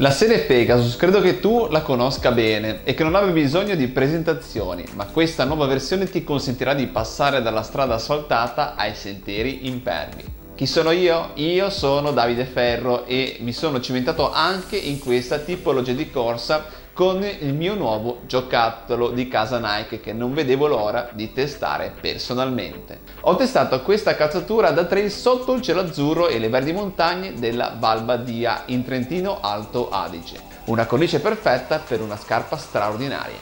La serie Pegasus credo che tu la conosca bene e che non abbia bisogno di presentazioni, ma questa nuova versione ti consentirà di passare dalla strada asfaltata ai sentieri impervi. Chi sono io? Io sono Davide Ferro e mi sono cimentato anche in questa tipologia di corsa con il mio nuovo giocattolo di casa Nike che non vedevo l'ora di testare personalmente. Ho testato questa calzatura da trail sotto il cielo azzurro e le verdi montagne della Val Badia in Trentino Alto Adige. Una cornice perfetta per una scarpa straordinaria.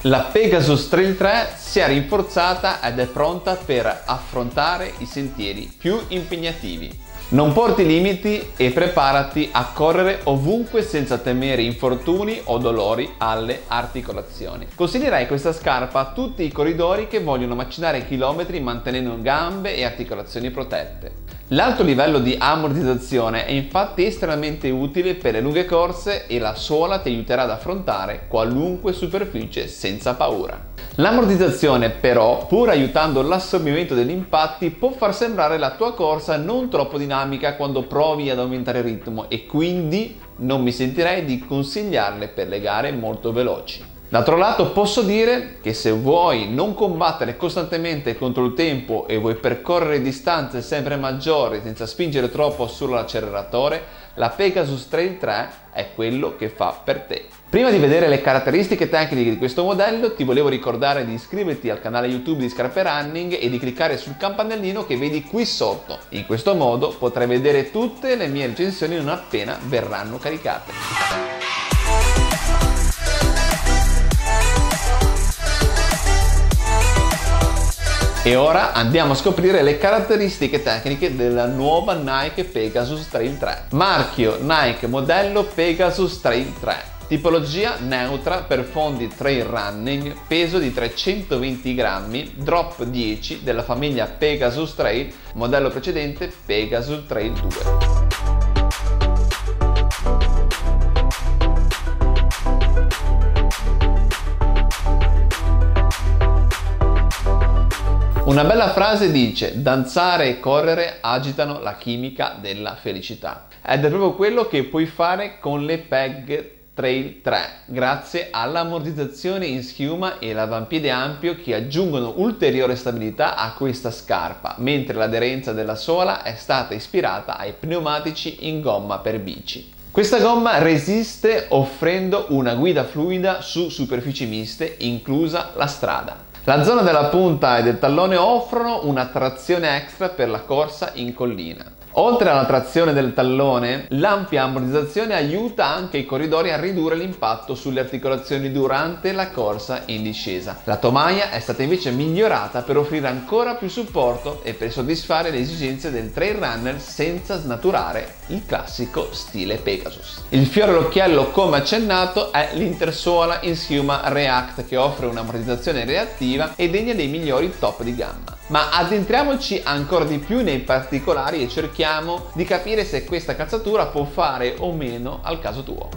La Pegasus Trail 3 si è rinforzata ed è pronta per affrontare i sentieri più impegnativi non porti limiti e preparati a correre ovunque senza temere infortuni o dolori alle articolazioni. Consiglierei questa scarpa a tutti i corridori che vogliono macinare chilometri mantenendo gambe e articolazioni protette. L'alto livello di ammortizzazione è infatti estremamente utile per le lunghe corse e la suola ti aiuterà ad affrontare qualunque superficie senza paura. L'ammortizzazione però, pur aiutando l'assorbimento degli impatti, può far sembrare la tua corsa non troppo dinamica quando provi ad aumentare il ritmo e quindi non mi sentirei di consigliarle per le gare molto veloci. D'altro lato posso dire che se vuoi non combattere costantemente contro il tempo e vuoi percorrere distanze sempre maggiori senza spingere troppo sull'acceleratore, la Pegasus Trail 3 è quello che fa per te. Prima di vedere le caratteristiche tecniche di questo modello ti volevo ricordare di iscriverti al canale YouTube di Scarpe Running e di cliccare sul campanellino che vedi qui sotto. In questo modo potrai vedere tutte le mie recensioni non appena verranno caricate. E ora andiamo a scoprire le caratteristiche tecniche della nuova Nike Pegasus Trail 3. Marchio Nike modello Pegasus Trail 3. Tipologia neutra per fondi trail running, peso di 320 grammi, drop 10 della famiglia Pegasus Trail, modello precedente Pegasus Trail 2. Una bella frase dice danzare e correre agitano la chimica della felicità ed è proprio quello che puoi fare con le PEG Trail 3 grazie all'ammortizzazione in schiuma e l'avampiede ampio che aggiungono ulteriore stabilità a questa scarpa mentre l'aderenza della sola è stata ispirata ai pneumatici in gomma per bici. Questa gomma resiste offrendo una guida fluida su superfici miste inclusa la strada. La zona della punta e del tallone offrono una trazione extra per la corsa in collina. Oltre alla trazione del tallone, l'ampia ammortizzazione aiuta anche i corridori a ridurre l'impatto sulle articolazioni durante la corsa in discesa. La tomaia è stata invece migliorata per offrire ancora più supporto e per soddisfare le esigenze del trail runner senza snaturare il classico stile Pegasus. Il fiore all'occhiello, come accennato, è l'intersuola in schiuma React che offre un'ammortizzazione reattiva e degna dei migliori top di gamma. Ma addentriamoci ancora di più nei particolari e cerchiamo di capire se questa calzatura può fare o meno al caso tuo.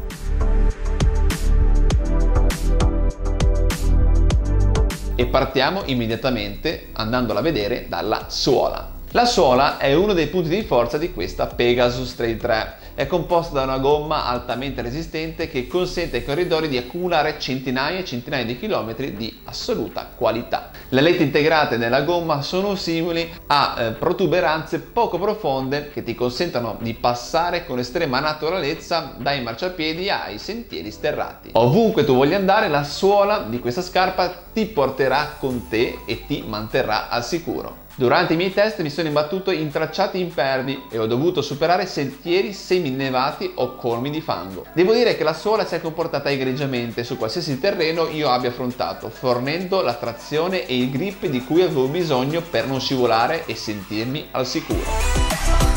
E partiamo immediatamente andandola a vedere dalla suola. La suola è uno dei punti di forza di questa Pegasus Trail 3. È composta da una gomma altamente resistente che consente ai corridori di accumulare centinaia e centinaia di chilometri di assoluta qualità. Le lette integrate nella gomma sono simili a eh, protuberanze poco profonde che ti consentono di passare con estrema naturalezza dai marciapiedi ai sentieri sterrati. Ovunque tu voglia andare, la suola di questa scarpa ti porterà con te e ti manterrà al sicuro. Durante i miei test mi sono imbattuto in tracciati impervi e ho dovuto superare sentieri semi-nevati o colmi di fango. Devo dire che la suola si è comportata egregiamente su qualsiasi terreno io abbia affrontato, fornendo la trazione e il grip di cui avevo bisogno per non scivolare e sentirmi al sicuro.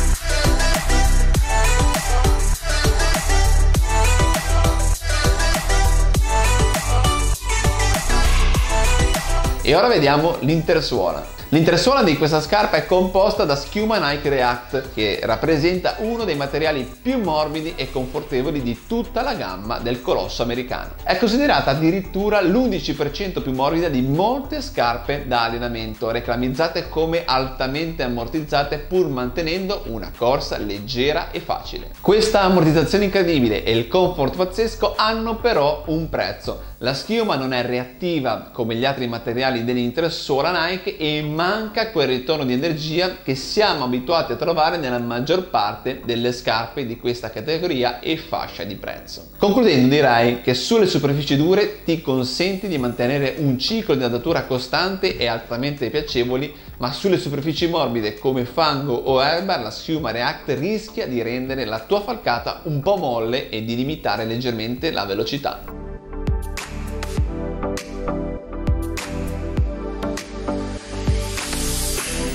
E ora vediamo l'intersuola. L'intresuola di questa scarpa è composta da schiuma Nike React che rappresenta uno dei materiali più morbidi e confortevoli di tutta la gamma del colosso americano. È considerata addirittura l'11% più morbida di molte scarpe da allenamento, reclamizzate come altamente ammortizzate pur mantenendo una corsa leggera e facile. Questa ammortizzazione incredibile e il comfort pazzesco hanno però un prezzo. La schiuma non è reattiva come gli altri materiali dell'intresuola Nike e manca quel ritorno di energia che siamo abituati a trovare nella maggior parte delle scarpe di questa categoria e fascia di prezzo. Concludendo direi che sulle superfici dure ti consenti di mantenere un ciclo di adatura costante e altamente piacevoli, ma sulle superfici morbide come fango o erba la schiuma React rischia di rendere la tua falcata un po' molle e di limitare leggermente la velocità.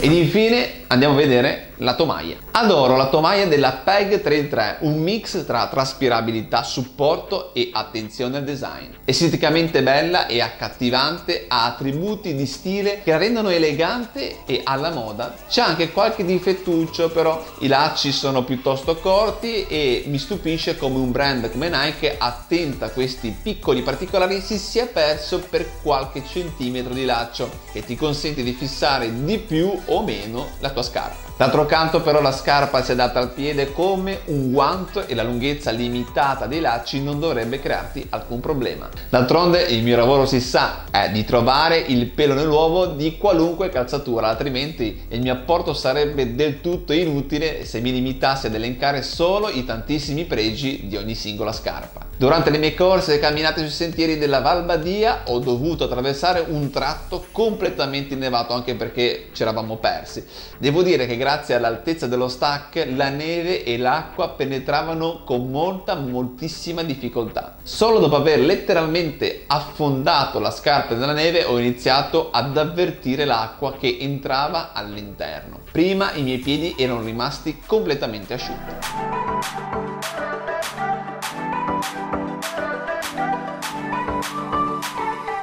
Ed infine andiamo a vedere la tomaia. Adoro la tomaia della PEG 33, un mix tra traspirabilità, supporto e attenzione al design. Esteticamente bella e accattivante, ha attributi di stile che la rendono elegante e alla moda. C'è anche qualche difettuccio però, i lacci sono piuttosto corti e mi stupisce come un brand come Nike attenta a questi piccoli particolari si sia perso per qualche centimetro di laccio che ti consente di fissare di più o meno la tua scarpa. D'altro canto però la scarpa si adatta al piede come un guanto e la lunghezza limitata dei lacci non dovrebbe crearti alcun problema. D'altronde il mio lavoro si sa, è di trovare il pelo nell'uovo di qualunque calzatura, altrimenti il mio apporto sarebbe del tutto inutile se mi limitassi ad elencare solo i tantissimi pregi di ogni singola scarpa. Durante le mie corse e camminate sui sentieri della Val Badia ho dovuto attraversare un tratto completamente innevato anche perché ci eravamo persi. Devo dire che grazie all'altezza dello stack la neve e l'acqua penetravano con molta moltissima difficoltà. Solo dopo aver letteralmente affondato la scarpa nella neve ho iniziato ad avvertire l'acqua che entrava all'interno. Prima i miei piedi erano rimasti completamente asciutti.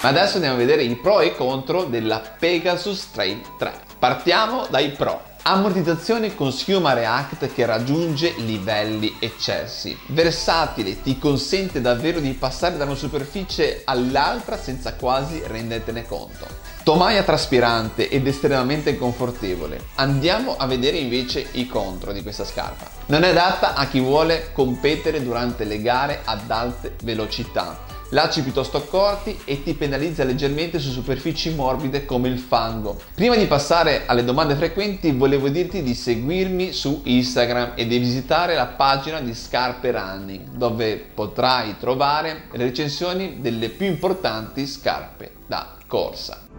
Ma adesso andiamo a vedere i pro e i contro della Pegasus Trail 3. Partiamo dai pro. Ammortizzazione con schiuma React che raggiunge livelli eccessi. Versatile, ti consente davvero di passare da una superficie all'altra senza quasi rendertene conto. Tomaia traspirante ed estremamente confortevole. Andiamo a vedere invece i contro di questa scarpa. Non è adatta a chi vuole competere durante le gare ad alte velocità lacci piuttosto corti e ti penalizza leggermente su superfici morbide come il fango. Prima di passare alle domande frequenti volevo dirti di seguirmi su Instagram e di visitare la pagina di Scarpe Running dove potrai trovare le recensioni delle più importanti scarpe da corsa.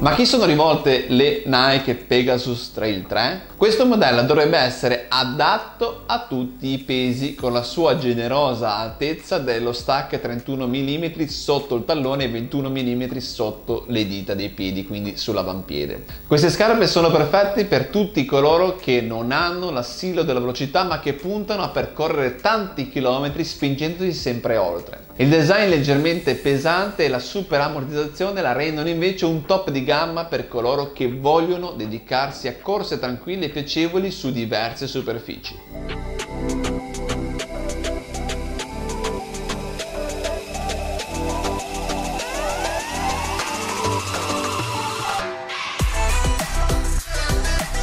Ma a chi sono rivolte le Nike Pegasus Trail 3? Questo modello dovrebbe essere adatto a tutti i pesi con la sua generosa altezza dello stack 31 mm sotto il tallone e 21 mm sotto le dita dei piedi, quindi sull'avampiede. Queste scarpe sono perfette per tutti coloro che non hanno l'assilo della velocità ma che puntano a percorrere tanti chilometri spingendosi sempre oltre. Il design leggermente pesante e la super ammortizzazione la rendono invece un top di gamma per coloro che vogliono dedicarsi a corse tranquille e piacevoli su diverse superfici. superfície.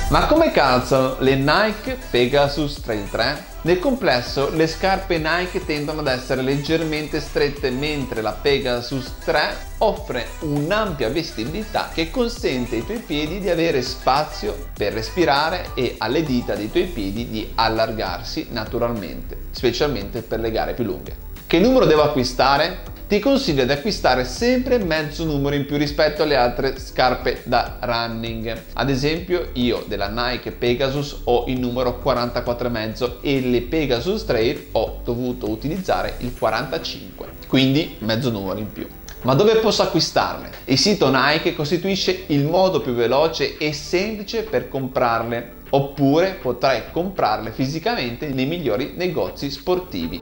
Ma come calzano le Nike Pegasus Trail 3? Nel complesso le scarpe Nike tendono ad essere leggermente strette mentre la Pegasus 3 offre un'ampia vestibilità che consente ai tuoi piedi di avere spazio per respirare e alle dita dei tuoi piedi di allargarsi naturalmente, specialmente per le gare più lunghe. Che numero devo acquistare? ti consiglio di acquistare sempre mezzo numero in più rispetto alle altre scarpe da running. Ad esempio io della Nike Pegasus ho il numero 44,5 e le Pegasus Trail ho dovuto utilizzare il 45, quindi mezzo numero in più. Ma dove posso acquistarle? Il sito Nike costituisce il modo più veloce e semplice per comprarle oppure potrai comprarle fisicamente nei migliori negozi sportivi.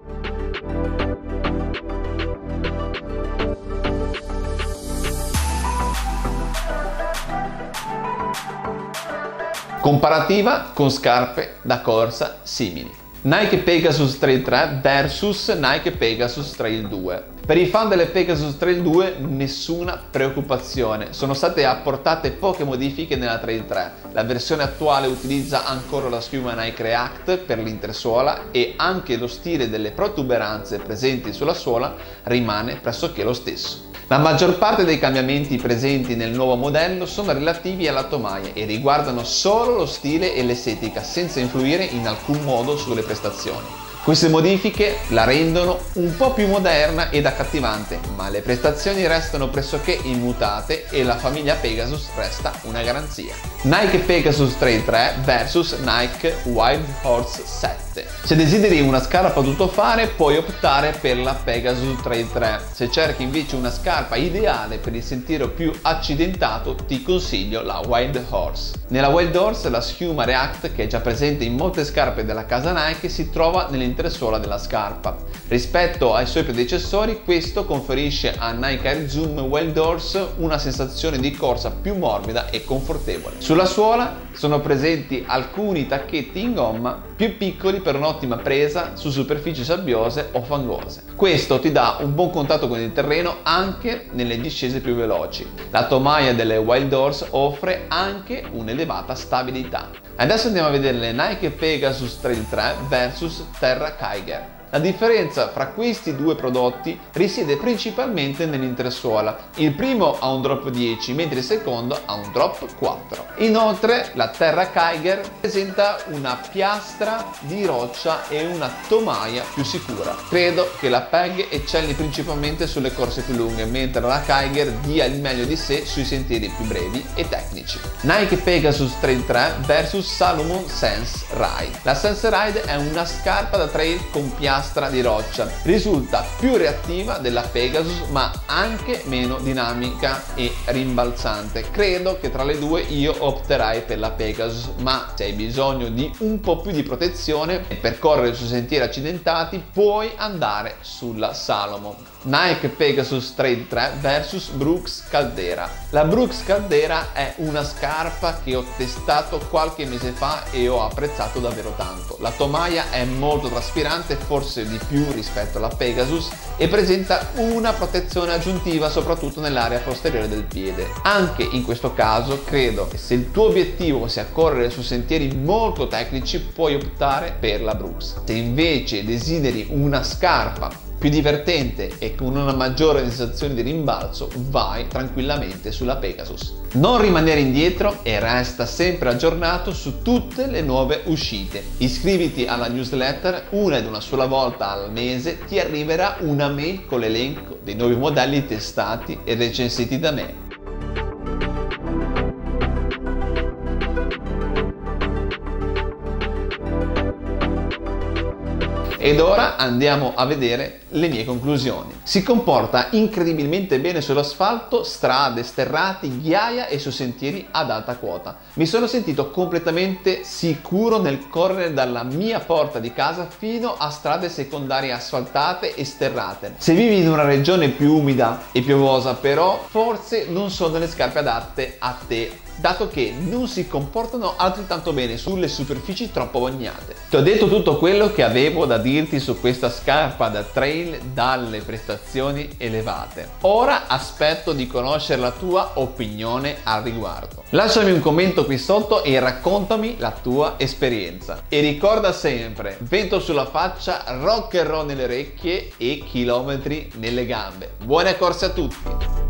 Comparativa con scarpe da corsa simili. Nike Pegasus Trail 3 versus Nike Pegasus Trail 2. Per i fan delle Pegasus Trail 2 nessuna preoccupazione, sono state apportate poche modifiche nella Trail 3. La versione attuale utilizza ancora la schiuma Nike React per l'intersuola e anche lo stile delle protuberanze presenti sulla suola rimane pressoché lo stesso. La maggior parte dei cambiamenti presenti nel nuovo modello sono relativi alla tomaia e riguardano solo lo stile e l'estetica senza influire in alcun modo sulle prestazioni. Queste modifiche la rendono un po' più moderna ed accattivante, ma le prestazioni restano pressoché immutate e la famiglia Pegasus resta una garanzia. Nike Pegasus Trail 3 vs Nike Wild Horse 7. Se desideri una scarpa tutto fare, puoi optare per la Pegasus Trail 3. Se cerchi invece una scarpa ideale per il sentiero più accidentato, ti consiglio la Wild Horse. Nella Wild Horse la schiuma React, che è già presente in molte scarpe della casa Nike, si trova nell'interno suola della scarpa. Rispetto ai suoi predecessori, questo conferisce a Nike Air Zoom Wild Horse una sensazione di corsa più morbida e confortevole. Sulla suola sono presenti alcuni tacchetti in gomma più piccoli per un'ottima presa su superfici sabbiose o fangose. Questo ti dà un buon contatto con il terreno anche nelle discese più veloci. La tomaia delle Wild Horse offre anche un'elevata stabilità. Adesso andiamo a vedere le Nike Pegasus Trail 3 vs Terra Kiger. La differenza fra questi due prodotti risiede principalmente nell'intresuola. Il primo ha un drop 10, mentre il secondo ha un drop 4. Inoltre la Terra Kiger presenta una piastra di roccia e una tomaia più sicura. Credo che la PEG eccelli principalmente sulle corse più lunghe, mentre la Kiger dia il meglio di sé sui sentieri più brevi e tecnici. Nike Pegasus Trail 3 vs Salomon Sense Ride. La Sense Ride è una scarpa da trail con piastra piastra di roccia. Risulta più reattiva della Pegasus ma anche meno dinamica e rimbalzante. Credo che tra le due io opterai per la Pegasus ma se hai bisogno di un po' più di protezione e per correre su sentieri accidentati puoi andare sulla Salomon. Nike Pegasus Trade 3 vs Brooks Caldera. La Brooks Caldera è una scarpa che ho testato qualche mese fa e ho apprezzato davvero tanto. La tomaia è molto traspirante, forse di più rispetto alla Pegasus e presenta una protezione aggiuntiva soprattutto nell'area posteriore del piede. Anche in questo caso credo che se il tuo obiettivo sia correre su sentieri molto tecnici puoi optare per la Brooks. Se invece desideri una scarpa più divertente e con una maggiore sensazione di rimbalzo, vai tranquillamente sulla Pegasus. Non rimanere indietro e resta sempre aggiornato su tutte le nuove uscite. Iscriviti alla newsletter, una ed una sola volta al mese ti arriverà una mail con l'elenco dei nuovi modelli testati e recensiti da me Ed ora andiamo a vedere le mie conclusioni. Si comporta incredibilmente bene sull'asfalto, strade, sterrati, ghiaia e su sentieri ad alta quota. Mi sono sentito completamente sicuro nel correre dalla mia porta di casa fino a strade secondarie asfaltate e sterrate. Se vivi in una regione più umida e piovosa però, forse non sono le scarpe adatte a te dato che non si comportano altrettanto bene sulle superfici troppo bagnate. Ti ho detto tutto quello che avevo da dirti su questa scarpa da trail dalle prestazioni elevate. Ora aspetto di conoscere la tua opinione al riguardo. Lasciami un commento qui sotto e raccontami la tua esperienza. E ricorda sempre, vento sulla faccia, rock and roll nelle orecchie e chilometri nelle gambe. Buone corse a tutti!